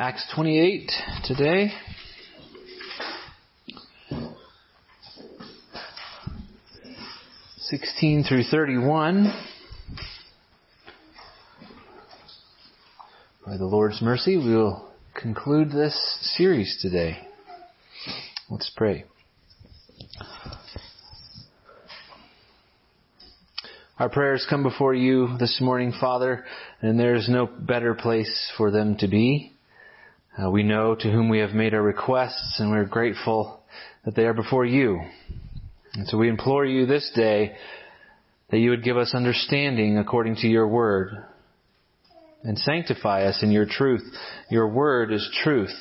Acts 28 today. Sixteen through thirty-one. By the Lord's mercy, we will conclude this series today. Let's pray. Our prayers come before you this morning, Father, and there is no better place for them to be. Uh, we know to whom we have made our requests, and we're grateful that they are before you. And so we implore you this day that you would give us understanding according to your word, and sanctify us in your truth. Your word is truth.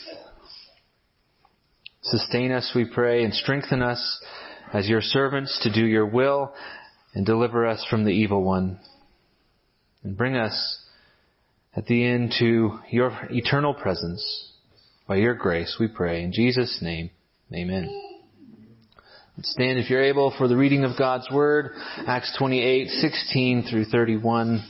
Sustain us, we pray, and strengthen us as your servants to do your will and deliver us from the evil one. And bring us at the end to your eternal presence. By your grace, we pray. In Jesus' name, amen. Stand if you're able for the reading of God's Word, Acts 28, 16 through 31.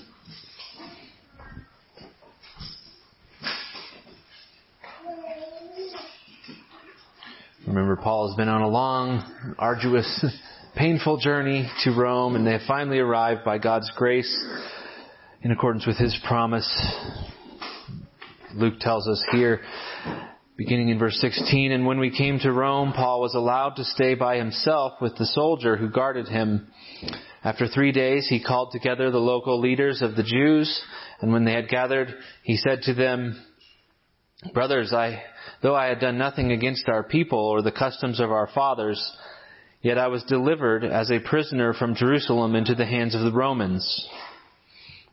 Remember, Paul has been on a long, arduous painful journey to Rome, and they have finally arrived by God's grace in accordance with His promise. Luke tells us here, beginning in verse 16, and when we came to Rome, Paul was allowed to stay by himself with the soldier who guarded him. After three days, he called together the local leaders of the Jews, and when they had gathered, he said to them, Brothers, I, though I had done nothing against our people or the customs of our fathers, Yet I was delivered as a prisoner from Jerusalem into the hands of the Romans.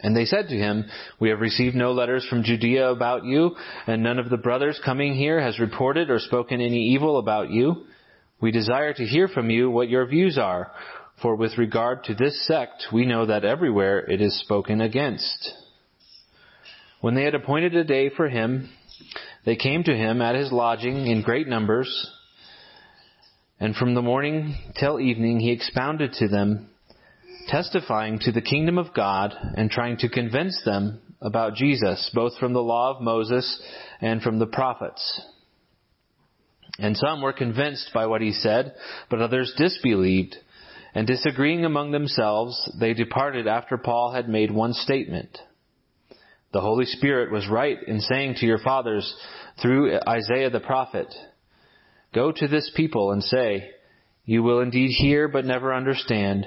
And they said to him, We have received no letters from Judea about you, and none of the brothers coming here has reported or spoken any evil about you. We desire to hear from you what your views are, for with regard to this sect, we know that everywhere it is spoken against. When they had appointed a day for him, they came to him at his lodging in great numbers, and from the morning till evening he expounded to them, testifying to the kingdom of God and trying to convince them about Jesus, both from the law of Moses and from the prophets. And some were convinced by what he said, but others disbelieved. And disagreeing among themselves, they departed after Paul had made one statement. The Holy Spirit was right in saying to your fathers through Isaiah the prophet, Go to this people and say, You will indeed hear but never understand,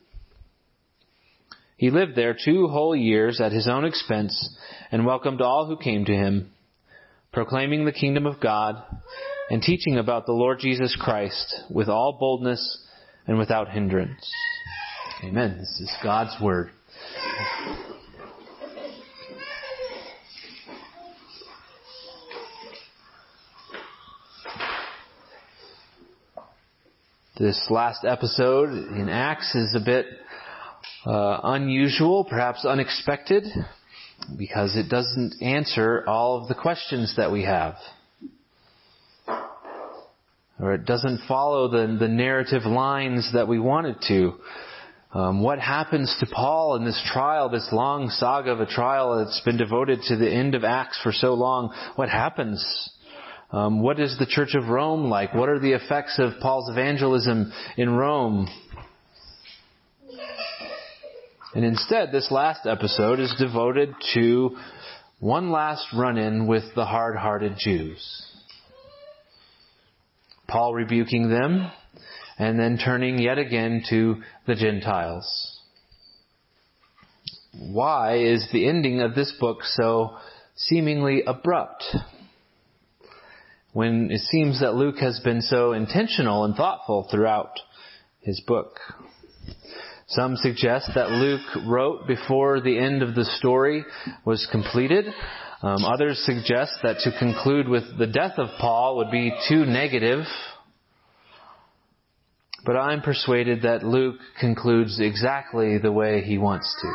He lived there two whole years at his own expense and welcomed all who came to him, proclaiming the kingdom of God and teaching about the Lord Jesus Christ with all boldness and without hindrance. Amen. This is God's word. This last episode in Acts is a bit uh, unusual, perhaps unexpected, because it doesn't answer all of the questions that we have. Or it doesn't follow the, the narrative lines that we want it to. Um, what happens to Paul in this trial, this long saga of a trial that's been devoted to the end of Acts for so long? What happens um, what is the Church of Rome like? What are the effects of Paul's evangelism in Rome? And instead, this last episode is devoted to one last run-in with the hard-hearted Jews. Paul rebuking them and then turning yet again to the Gentiles. Why is the ending of this book so seemingly abrupt? When it seems that Luke has been so intentional and thoughtful throughout his book. Some suggest that Luke wrote before the end of the story was completed. Um, others suggest that to conclude with the death of Paul would be too negative. But I'm persuaded that Luke concludes exactly the way he wants to.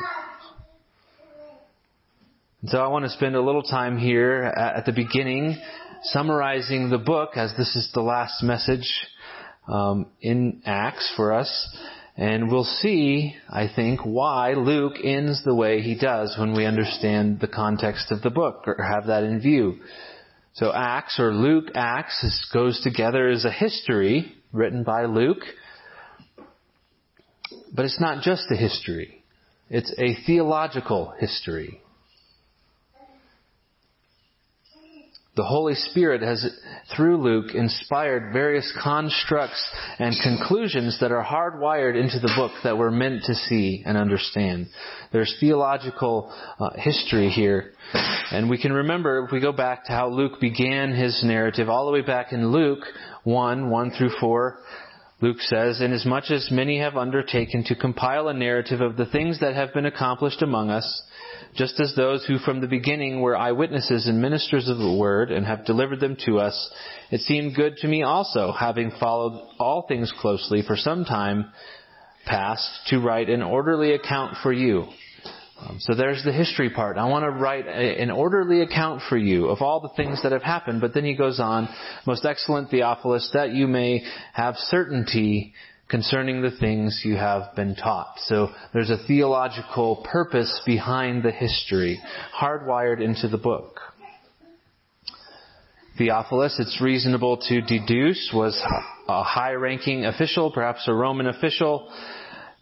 And so I want to spend a little time here at the beginning summarizing the book as this is the last message um, in Acts for us. And we'll see, I think, why Luke ends the way he does when we understand the context of the book or have that in view. So Acts or Luke Acts goes together as a history written by Luke. But it's not just a history. It's a theological history. The Holy Spirit has, through Luke, inspired various constructs and conclusions that are hardwired into the book that we're meant to see and understand. There's theological uh, history here. And we can remember, if we go back to how Luke began his narrative, all the way back in Luke 1, 1 through 4, Luke says, Inasmuch as many have undertaken to compile a narrative of the things that have been accomplished among us, just as those who from the beginning were eyewitnesses and ministers of the word and have delivered them to us, it seemed good to me also, having followed all things closely for some time past, to write an orderly account for you. Um, so there's the history part. I want to write a, an orderly account for you of all the things that have happened. But then he goes on, most excellent Theophilus, that you may have certainty concerning the things you have been taught. So there's a theological purpose behind the history, hardwired into the book. Theophilus, it's reasonable to deduce, was a high ranking official, perhaps a Roman official,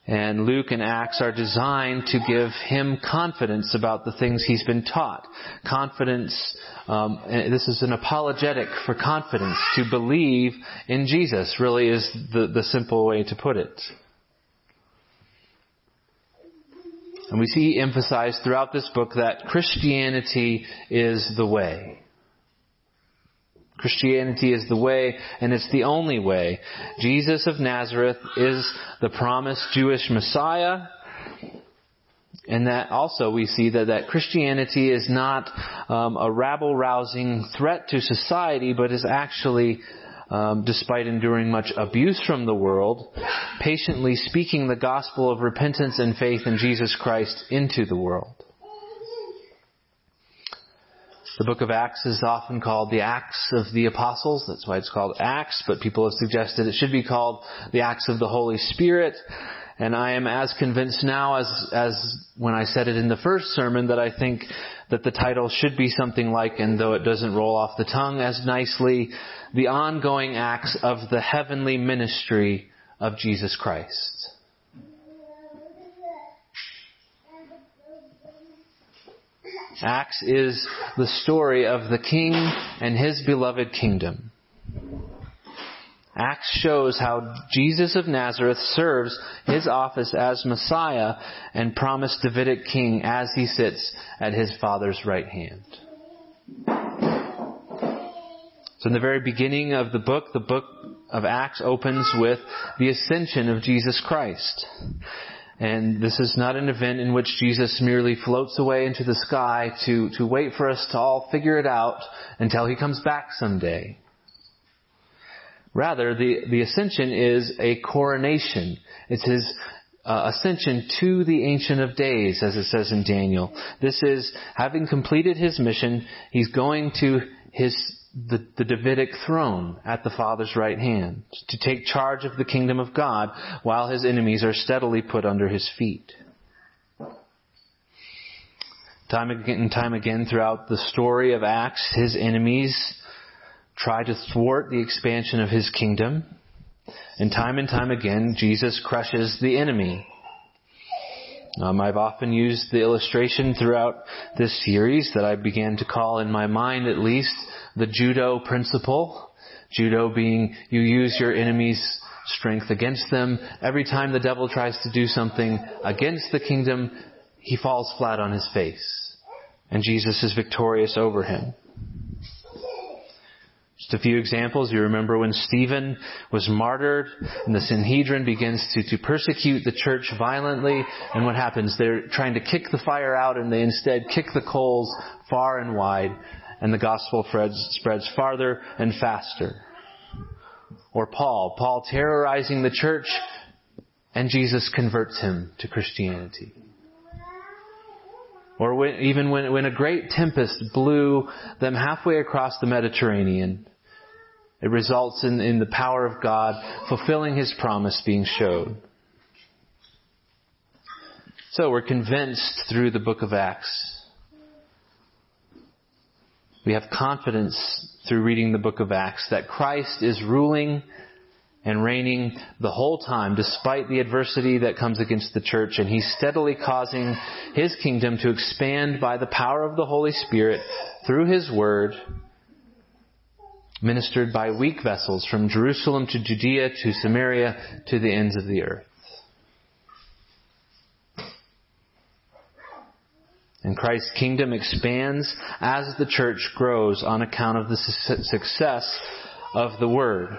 and Luke and Acts are designed to give him confidence about the things he's been taught. Confidence, um, this is an apologetic for confidence. To believe in Jesus really is the, the simple way to put it. And we see emphasized throughout this book that Christianity is the way. Christianity is the way, and it's the only way. Jesus of Nazareth is the promised Jewish Messiah, and that also we see that, that Christianity is not um, a rabble-rousing threat to society, but is actually, um, despite enduring much abuse from the world, patiently speaking the gospel of repentance and faith in Jesus Christ into the world. The book of Acts is often called the Acts of the Apostles. That's why it's called Acts, but people have suggested it should be called the Acts of the Holy Spirit. And I am as convinced now as, as when I said it in the first sermon that I think that the title should be something like, and though it doesn't roll off the tongue as nicely, the ongoing acts of the heavenly ministry of Jesus Christ. Acts is the story of the king and his beloved kingdom. Acts shows how Jesus of Nazareth serves his office as Messiah and promised Davidic king as he sits at his father's right hand. So in the very beginning of the book, the book of Acts opens with the ascension of Jesus Christ. And this is not an event in which Jesus merely floats away into the sky to, to wait for us to all figure it out until he comes back someday. Rather, the, the ascension is a coronation. It's his uh, ascension to the Ancient of Days, as it says in Daniel. This is, having completed his mission, he's going to his the, the Davidic throne at the Father's right hand, to take charge of the kingdom of God while his enemies are steadily put under his feet. Time and time again throughout the story of Acts, his enemies try to thwart the expansion of his kingdom. And time and time again, Jesus crushes the enemy. Um, I've often used the illustration throughout this series that I began to call, in my mind at least, the judo principle. Judo being you use your enemy's strength against them. Every time the devil tries to do something against the kingdom, he falls flat on his face. And Jesus is victorious over him. Just a few examples. You remember when Stephen was martyred and the Sanhedrin begins to, to persecute the church violently. And what happens? They're trying to kick the fire out and they instead kick the coals far and wide. And the gospel spreads, farther and faster. Or Paul. Paul terrorizing the church and Jesus converts him to Christianity. Or when, even when, when a great tempest blew them halfway across the Mediterranean it results in, in the power of God fulfilling His promise being showed. So we're convinced through the book of Acts. We have confidence through reading the book of Acts that Christ is ruling and reigning the whole time despite the adversity that comes against the church and he's steadily causing his kingdom to expand by the power of the Holy Spirit through his word ministered by weak vessels from Jerusalem to Judea to Samaria to the ends of the earth. And Christ's kingdom expands as the church grows on account of the success of the Word.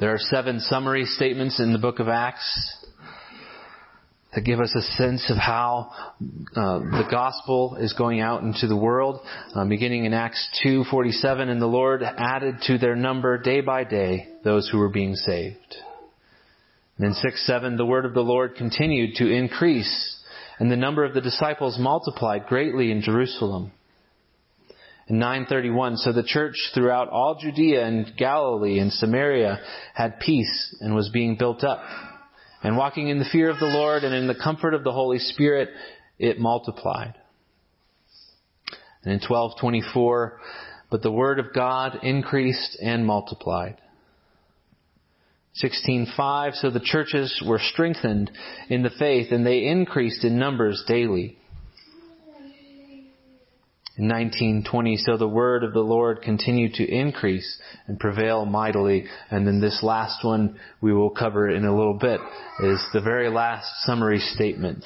There are seven summary statements in the book of Acts that give us a sense of how uh, the gospel is going out into the world. Uh, beginning in Acts 2:47, and the Lord added to their number day by day those who were being saved. And in 6:7, the word of the Lord continued to increase, and the number of the disciples multiplied greatly in Jerusalem. In 931, so the church throughout all Judea and Galilee and Samaria had peace and was being built up and walking in the fear of the Lord and in the comfort of the Holy Spirit, it multiplied. And in 1224, but the word of God increased and multiplied. 16:5 so the churches were strengthened in the faith and they increased in numbers daily. In 1920, so the word of the Lord continued to increase and prevail mightily. And then this last one we will cover in a little bit is the very last summary statement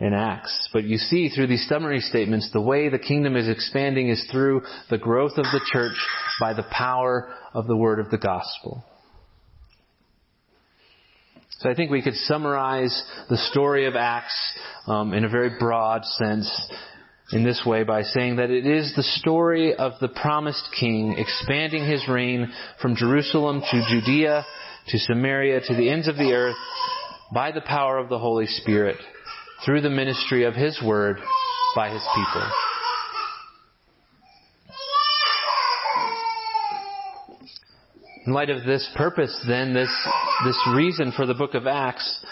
in Acts. But you see through these summary statements, the way the kingdom is expanding is through the growth of the church by the power of the word of the gospel. So I think we could summarize the story of Acts um, in a very broad sense in this way by saying that it is the story of the promised king expanding his reign from Jerusalem to Judea to Samaria to the ends of the earth by the power of the Holy Spirit through the ministry of his word by his people. In light of this purpose, then, this, this reason for the book of Acts,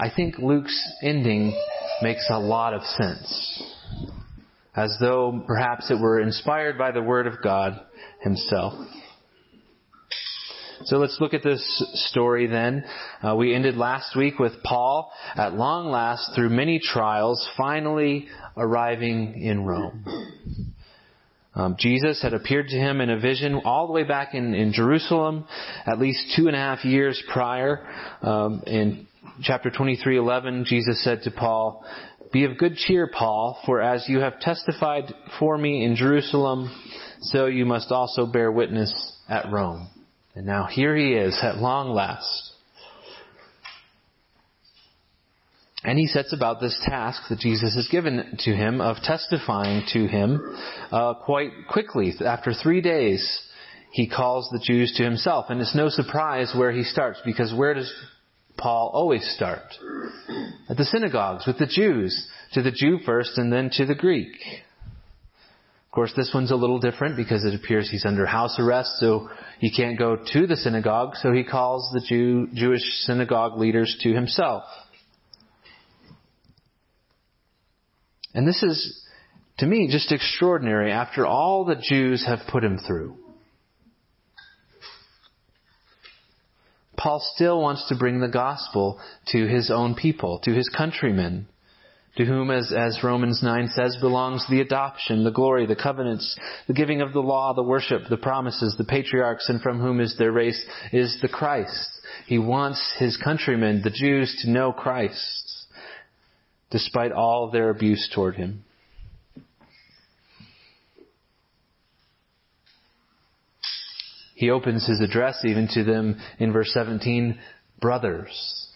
I think Luke's ending makes a lot of sense as though perhaps it were inspired by the Word of God Himself. So let's look at this story then. Uh, we ended last week with Paul, at long last, through many trials, finally arriving in Rome. Um, Jesus had appeared to him in a vision all the way back in, in Jerusalem, at least two and a half years prior. Um, in chapter 23:11, Jesus said to Paul, be of good cheer, Paul, for as you have testified for me in Jerusalem, so you must also bear witness at Rome. And now here he is at long last. And he sets about this task that Jesus has given to him of testifying to him uh, quite quickly. After three days, he calls the Jews to himself. And it's no surprise where he starts, because where does Paul always start? At the synagogues with the Jews, to the Jew first and then to the Greek. Of course, this one's a little different because it appears he's under house arrest, so he can't go to the synagogue, so he calls the Jew, Jewish synagogue leaders to himself. And this is, to me, just extraordinary after all the Jews have put him through. Paul still wants to bring the gospel to his own people, to his countrymen, to whom, as, as Romans 9 says, belongs the adoption, the glory, the covenants, the giving of the law, the worship, the promises, the patriarchs, and from whom is their race, is the Christ. He wants his countrymen, the Jews, to know Christ, despite all their abuse toward him. He opens his address even to them in verse 17, brothers.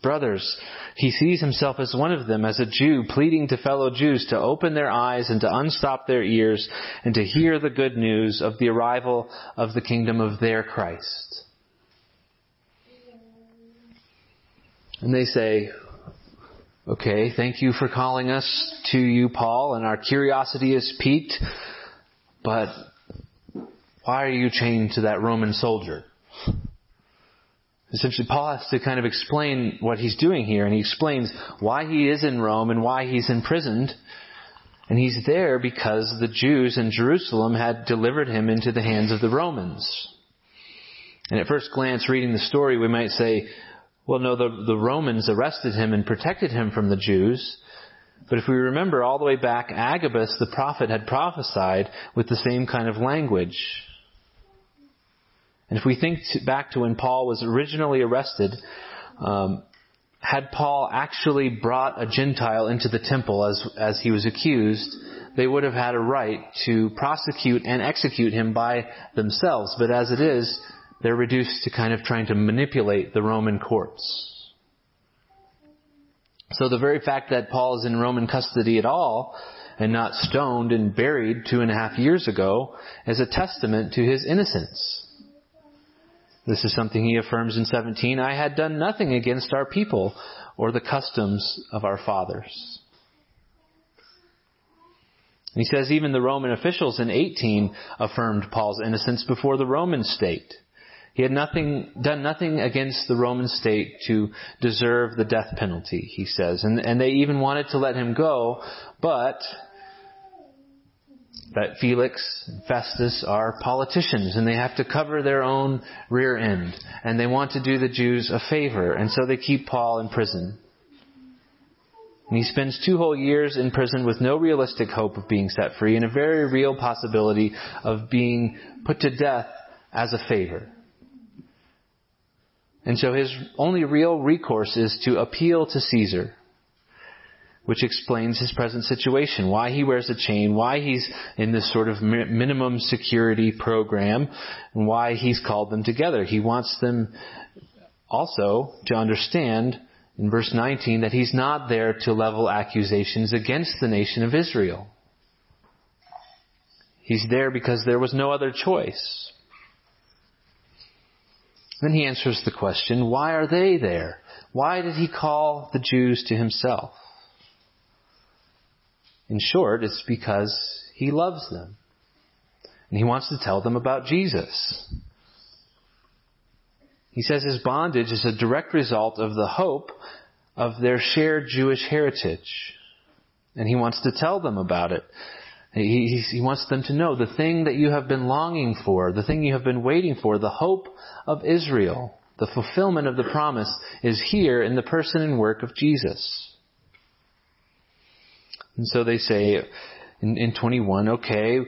Brothers, he sees himself as one of them, as a Jew, pleading to fellow Jews to open their eyes and to unstop their ears and to hear the good news of the arrival of the kingdom of their Christ. And they say, okay, thank you for calling us to you, Paul, and our curiosity is piqued, but why are you chained to that Roman soldier? Essentially, Paul has to kind of explain what he's doing here, and he explains why he is in Rome and why he's imprisoned. And he's there because the Jews in Jerusalem had delivered him into the hands of the Romans. And at first glance, reading the story, we might say, well, no, the, the Romans arrested him and protected him from the Jews. But if we remember all the way back, Agabus, the prophet, had prophesied with the same kind of language. And if we think back to when Paul was originally arrested, um, had Paul actually brought a Gentile into the temple as, as he was accused, they would have had a right to prosecute and execute him by themselves. But as it is, they're reduced to kind of trying to manipulate the Roman courts. So the very fact that Paul is in Roman custody at all and not stoned and buried two and a half years ago is a testament to his innocence. This is something he affirms in 17. I had done nothing against our people or the customs of our fathers. he says even the Roman officials in 18 affirmed Paul's innocence before the Roman state. He had nothing, done nothing against the Roman state to deserve the death penalty, he says. And, and they even wanted to let him go, but that Felix and Festus are politicians and they have to cover their own rear end and they want to do the Jews a favor and so they keep Paul in prison. And he spends two whole years in prison with no realistic hope of being set free and a very real possibility of being put to death as a favor. And so his only real recourse is to appeal to Caesar which explains his present situation, why he wears a chain, why he's in this sort of minimum security program, and why he's called them together. He wants them also to understand in verse 19 that he's not there to level accusations against the nation of Israel. He's there because there was no other choice. Then he answers the question, why are they there? Why did he call the Jews to himself? In short, it's because he loves them. And he wants to tell them about Jesus. He says his bondage is a direct result of the hope of their shared Jewish heritage. And he wants to tell them about it. He, he, wants them to know the thing that you have been longing for, the thing you have been waiting for, the hope of Israel, the fulfillment of the promise is here in the person and work of Jesus. And so they say in, in 21, okay,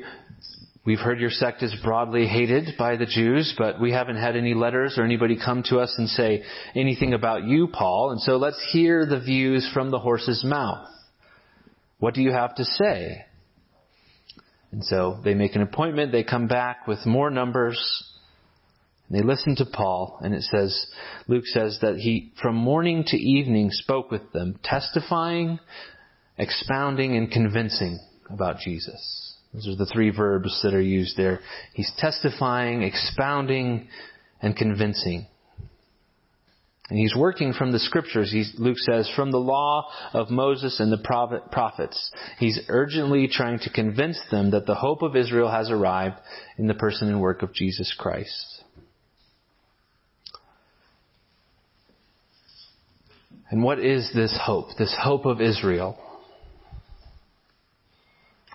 we've heard your sect is broadly hated by the Jews, but we haven't had any letters or anybody come to us and say anything about you, Paul. And so let's hear the views from the horse's mouth. What do you have to say? And so they make an appointment, they come back with more numbers, and they listen to Paul, and it says, Luke says that he, from morning to evening, spoke with them, testifying expounding and convincing about Jesus. Those are the three verbs that are used there. He's testifying, expounding, and convincing. And he's working from the scriptures, he's, Luke says, from the law of Moses and the prophets. He's urgently trying to convince them that the hope of Israel has arrived in the person and work of Jesus Christ. And what is this hope? This hope of Israel?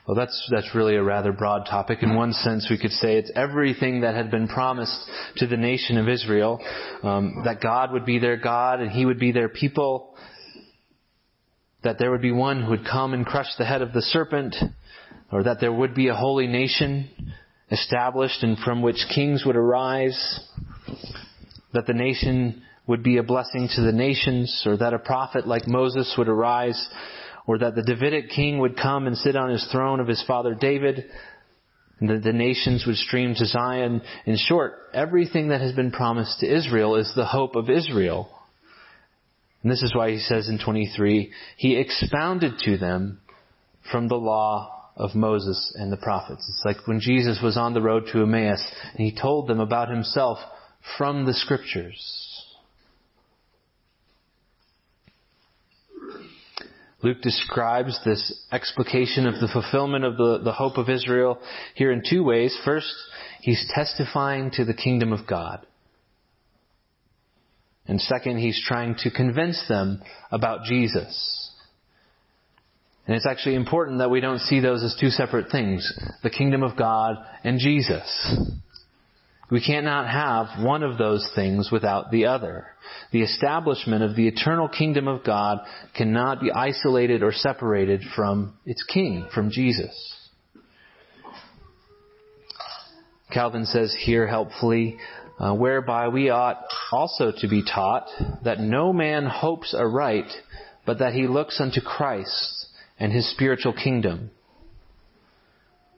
Well, that's, that's really a rather broad topic. In one sense, we could say it's everything that had been promised to the nation of Israel, um, that God would be their God and He would be their people. that there would be one who would come and crush the head of the serpent, or that there would be a holy nation established and from which kings would arise, that the nation would be a blessing to the nations, or that a prophet like Moses would arise, or that the Davidic king would come and sit on his throne of his father David, and that the nations would stream to Zion. In short, everything that has been promised to Israel is the hope of Israel. And this is why he says in 23, he expounded to them from the law of Moses and the prophets. It's like when Jesus was on the road to Emmaus and he told them about himself from the scriptures. Luke describes this explication of the fulfillment of the, the hope of Israel here in two ways. First, he's testifying to the kingdom of God. And second, he's trying to convince them about Jesus. And it's actually important that we don't see those as two separate things. The kingdom of God and Jesus. We cannot have one of those things without the other. The establishment of the eternal kingdom of God cannot be isolated or separated from its king, from Jesus. Calvin says here helpfully, uh, whereby we ought also to be taught that no man hopes aright, but that he looks unto Christ and his spiritual kingdom.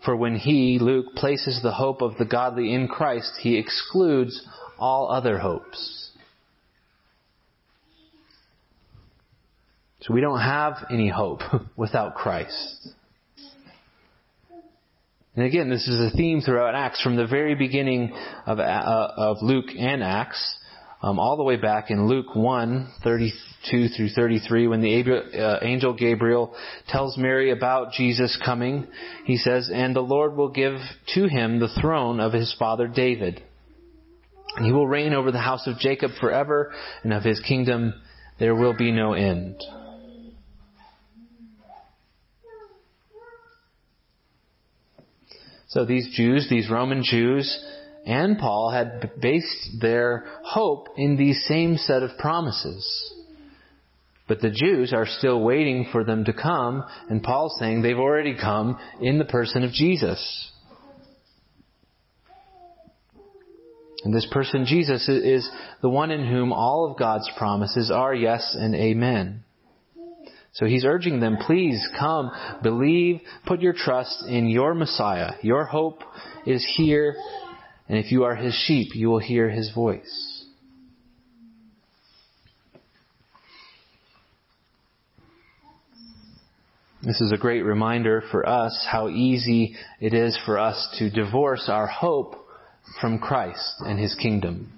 For when he, Luke, places the hope of the godly in Christ, he excludes all other hopes. So we don't have any hope without Christ. And again, this is a theme throughout Acts from the very beginning of, uh, of Luke and Acts, um, all the way back in Luke 1, 32 through 33, when the uh, angel Gabriel tells Mary about Jesus coming. He says, And the Lord will give to him the throne of his father David. And he will reign over the house of Jacob forever, and of his kingdom there will be no end. So these Jews, these Roman Jews, and Paul had based their hope in these same set of promises. But the Jews are still waiting for them to come, and Paul's saying they've already come in the person of Jesus. And this person, Jesus, is the one in whom all of God's promises are yes and amen. So he's urging them, please come, believe, put your trust in your Messiah. Your hope is here, and if you are his sheep, you will hear his voice. This is a great reminder for us how easy it is for us to divorce our hope from Christ and his kingdom.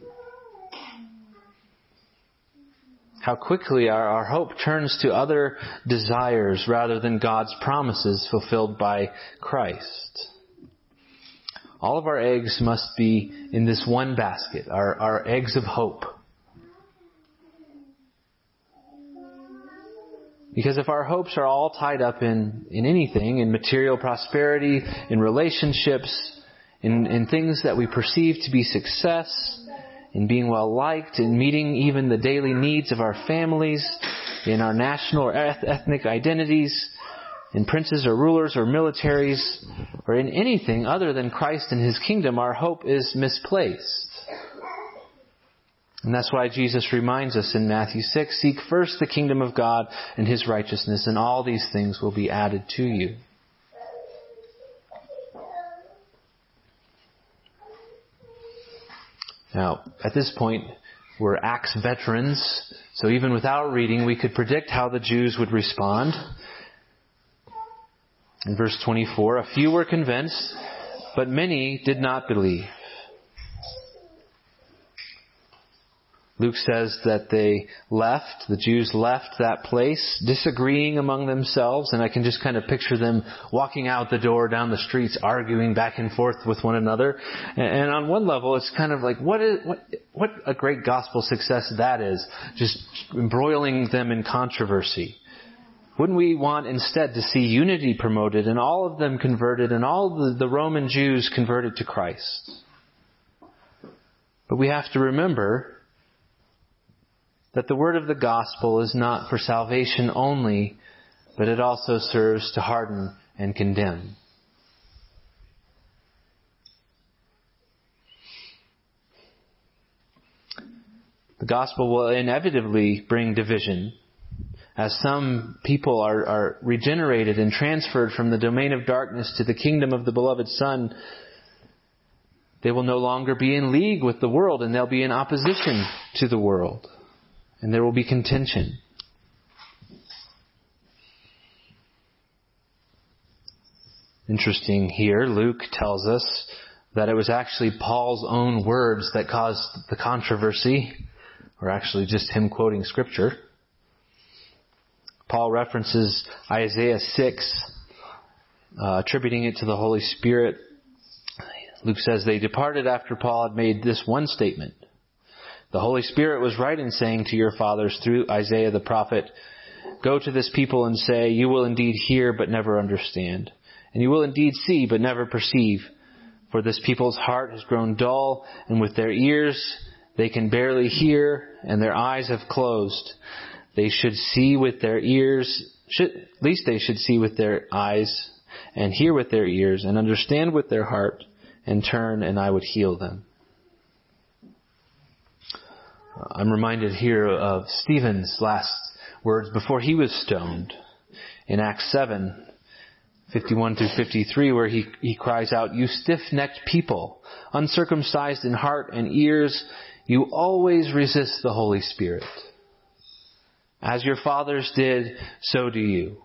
how quickly our, our hope turns to other desires rather than God's promises fulfilled by Christ. All of our eggs must be in this one basket, our, our eggs of hope. Because if our hopes are all tied up in, in anything, in material prosperity, in relationships, in, in things that we perceive to be success, in being well liked, in meeting even the daily needs of our families, in our national or ethnic identities, in princes or rulers or militaries, or in anything other than Christ and His kingdom, our hope is misplaced. And that's why Jesus reminds us in Matthew 6, seek first the kingdom of God and His righteousness, and all these things will be added to you. Now, at this point, we're Acts veterans, so even without reading, we could predict how the Jews would respond. In verse 24, a few were convinced, but many did not believe. Luke says that they left, the Jews left that place, disagreeing among themselves, and I can just kind of picture them walking out the door down the streets, arguing back and forth with one another. And on one level, it's kind of like, what is, what, what a great gospel success that is, just embroiling them in controversy. Wouldn't we want instead to see unity promoted and all of them converted and all the, the Roman Jews converted to Christ? But we have to remember that the word of the gospel is not for salvation only, but it also serves to harden and condemn. The gospel will inevitably bring division as some people are, are regenerated and transferred from the domain of darkness to the kingdom of the beloved Son, they will no longer be in league with the world and they'll be in opposition to the world. And there will be contention. Interesting here, Luke tells us that it was actually Paul's own words that caused the controversy, or actually just him quoting scripture. Paul references Isaiah 6, uh, attributing it to the Holy Spirit. Luke says they departed after Paul had made this one statement. The Holy Spirit was right in saying to your fathers through Isaiah the prophet, Go to this people and say, You will indeed hear but never understand, and you will indeed see but never perceive. For this people's heart has grown dull, and with their ears they can barely hear, and their eyes have closed. They should see with their ears, should, at least they should see with their eyes and hear with their ears and understand with their heart and turn and I would heal them. Uh, I'm reminded here of Stephen's last words before he was stoned in Acts 7, 51 through 53, where he, he cries out, You stiff-necked people, uncircumcised in heart and ears, you always resist the Holy Spirit. As your fathers did, so do you.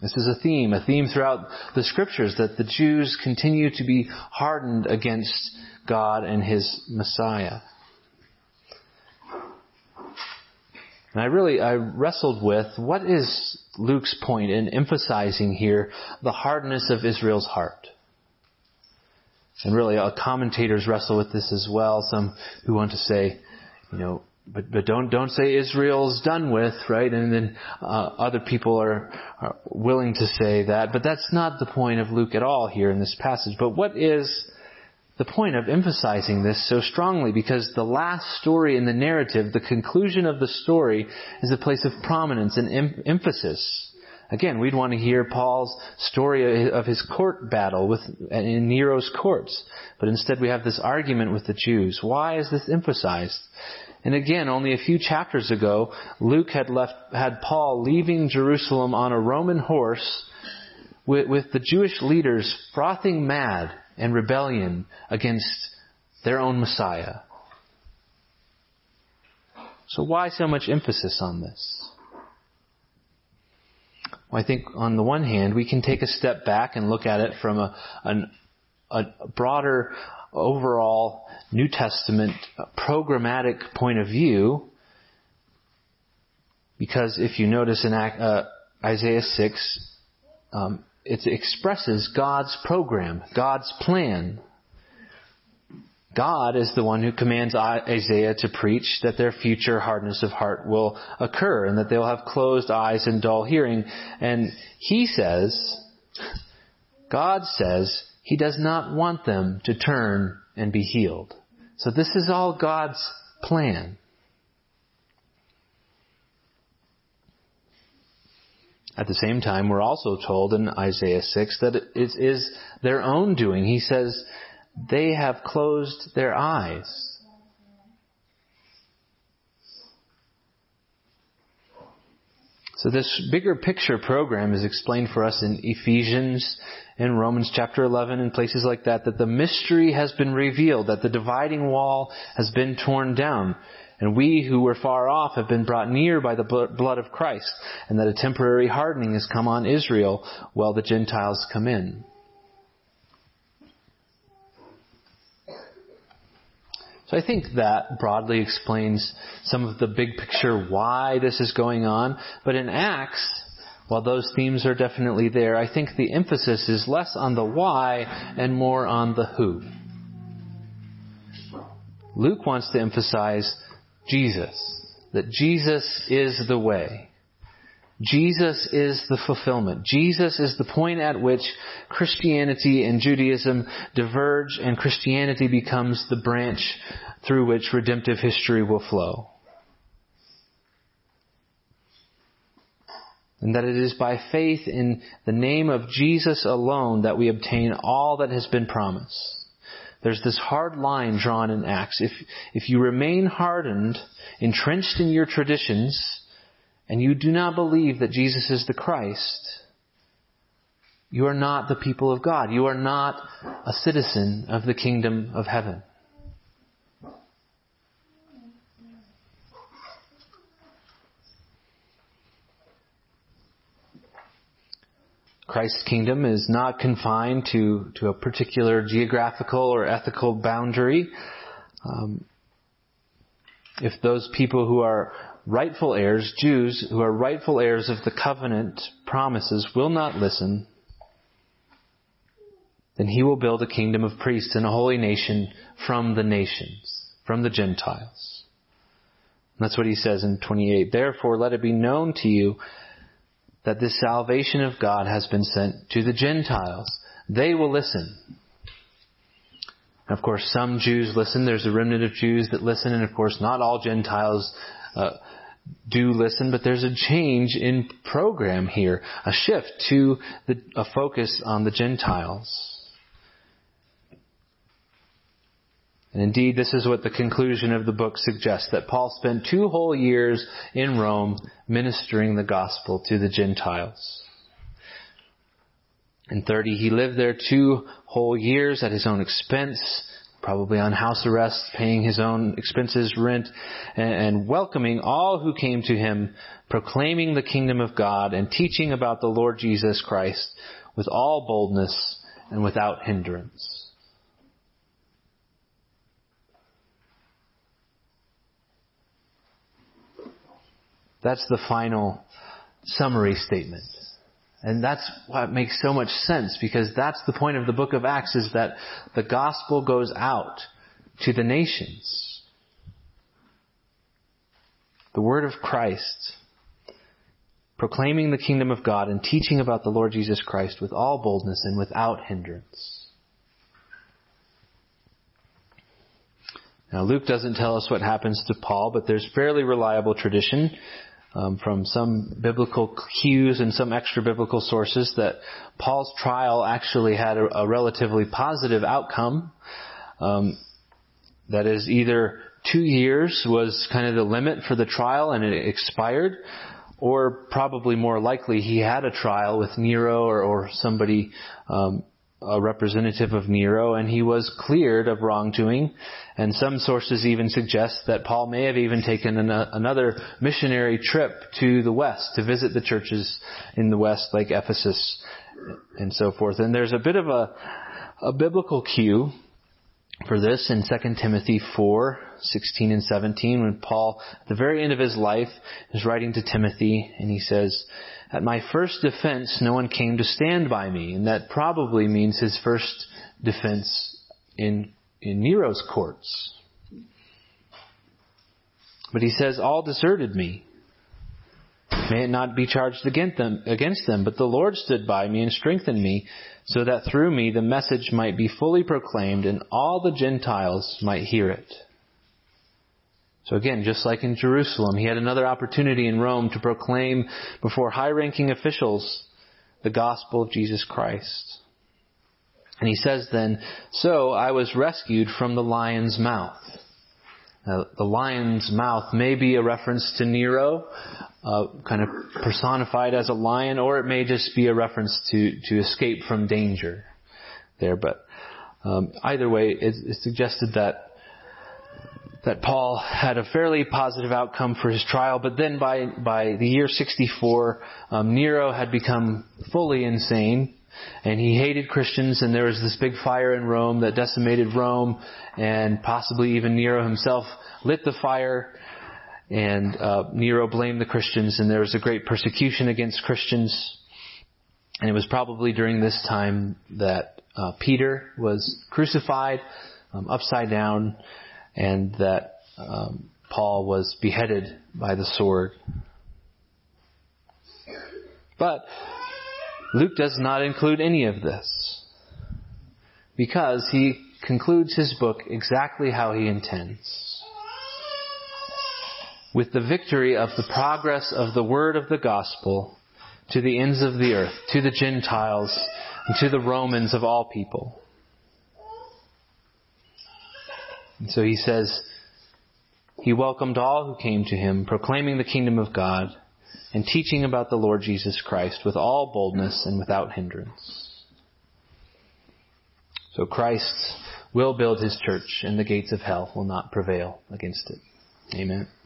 This is a theme, a theme throughout the scriptures that the Jews continue to be hardened against God and His Messiah. And I really, I wrestled with what is Luke's point in emphasizing here the hardness of Israel's heart. And really, uh, commentators wrestle with this as well. Some who want to say, you know, but but don't don't say Israel's done with, right? And then uh, other people are, are willing to say that, but that's not the point of Luke at all here in this passage. But what is the point of emphasizing this so strongly? Because the last story in the narrative, the conclusion of the story, is a place of prominence and em- emphasis. Again, we'd want to hear Paul's story of his court battle with, in Nero's courts. But instead we have this argument with the Jews. Why is this emphasized? And again, only a few chapters ago, Luke had left, had Paul leaving Jerusalem on a Roman horse with, with the Jewish leaders frothing mad and rebellion against their own Messiah. So why so much emphasis on this? I think on the one hand, we can take a step back and look at it from a, an, a broader, overall New Testament programmatic point of view. Because if you notice in uh, Isaiah 6, um, it expresses God's program, God's plan. God is the one who commands Isaiah to preach that their future hardness of heart will occur and that they'll have closed eyes and dull hearing. And he says, God says, he does not want them to turn and be healed. So this is all God's plan. At the same time, we're also told in Isaiah 6 that it is their own doing. He says, they have closed their eyes. So this bigger picture program is explained for us in Ephesians and Romans chapter 11 and places like that, that the mystery has been revealed, that the dividing wall has been torn down, and we who were far off have been brought near by the blood of Christ, and that a temporary hardening has come on Israel while the Gentiles come in. So I think that broadly explains some of the big picture why this is going on. But in Acts, while those themes are definitely there, I think the emphasis is less on the why and more on the who. Luke wants to emphasize Jesus, that Jesus is the way. Jesus is the fulfillment. Jesus is the point at which Christianity and Judaism diverge and Christianity becomes the branch through which redemptive history will flow. And that it is by faith in the name of Jesus alone that we obtain all that has been promised. There's this hard line drawn in Acts. If, if you remain hardened, entrenched in your traditions, and you do not believe that Jesus is the Christ, you are not the people of God. You are not a citizen of the kingdom of heaven. Christ's kingdom is not confined to, to a particular geographical or ethical boundary. Um, if those people who are rightful heirs, Jews who are rightful heirs of the covenant promises, will not listen, then he will build a kingdom of priests and a holy nation from the nations, from the Gentiles. And that's what he says in 28. Therefore, let it be known to you that this salvation of God has been sent to the Gentiles. They will listen. of course, some Jews listen. There's a remnant of Jews that listen, and of course, not all Gentiles uh, do listen. But there's a change in program here, a shift to the, a focus on the Gentiles. And indeed, this is what the conclusion of the book suggests, that Paul spent two whole years in Rome ministering the gospel to the Gentiles. In 30, he lived there two whole years at his own expense, probably on house arrest, paying his own expenses, rent, and, welcoming all who came to him, proclaiming the kingdom of God and teaching about the Lord Jesus Christ with all boldness and without hindrance. That's the final summary statement. And that's what makes so much sense because that's the point of the book of Acts is that the gospel goes out to the nations. The word of Christ, proclaiming the kingdom of God and teaching about the Lord Jesus Christ with all boldness and without hindrance. Now Luke doesn't tell us what happens to Paul, but there's fairly reliable tradition um, from some biblical cues and some extra biblical sources that Paul's trial actually had a, a relatively positive outcome. Um, that is either two years was kind of the limit for the trial and it expired, or probably more likely he had a trial with Nero or, or somebody um, a representative of Nero, and he was cleared of wrongdoing. And some sources even suggest that Paul may have even taken an, another missionary trip to the west to visit the churches in the west, like Ephesus and so forth. And there's a bit of a, a biblical cue for this in 2 Timothy 4, 16 and 17, when Paul, at the very end of his life, is writing to Timothy, and he says, At my first defense, no one came to stand by me. And that probably means his first defense in, in Nero's courts. But he says, All deserted me. May it not be charged against them, against them, but the Lord stood by me and strengthened me, so that through me the message might be fully proclaimed and all the Gentiles might hear it. So again, just like in Jerusalem, he had another opportunity in Rome to proclaim before high-ranking officials the gospel of Jesus Christ. And he says then, So I was rescued from the lion's mouth. Now, the lion's mouth may be a reference to Nero, uh, kind of personified as a lion, or it may just be a reference to, to escape from danger there. But um, either way, it, it suggested that that Paul had a fairly positive outcome for his trial, but then by by the year 64, um, Nero had become fully insane, and he hated Christians, and there was this big fire in Rome that decimated Rome, and possibly even Nero himself lit the fire, and uh, Nero blamed the Christians, and there was a great persecution against Christians. And it was probably during this time that uh, Peter was crucified um, upside down, and that um, Paul was beheaded by the sword. But Luke does not include any of this because he concludes his book exactly how he intends with the victory of the progress of the word of the gospel to the ends of the earth, to the Gentiles, and to the Romans of all people. And so he says, he welcomed all who came to him, proclaiming the kingdom of God and teaching about the Lord Jesus Christ with all boldness and without hindrance. So Christ will build his church and the gates of hell will not prevail against it. Amen.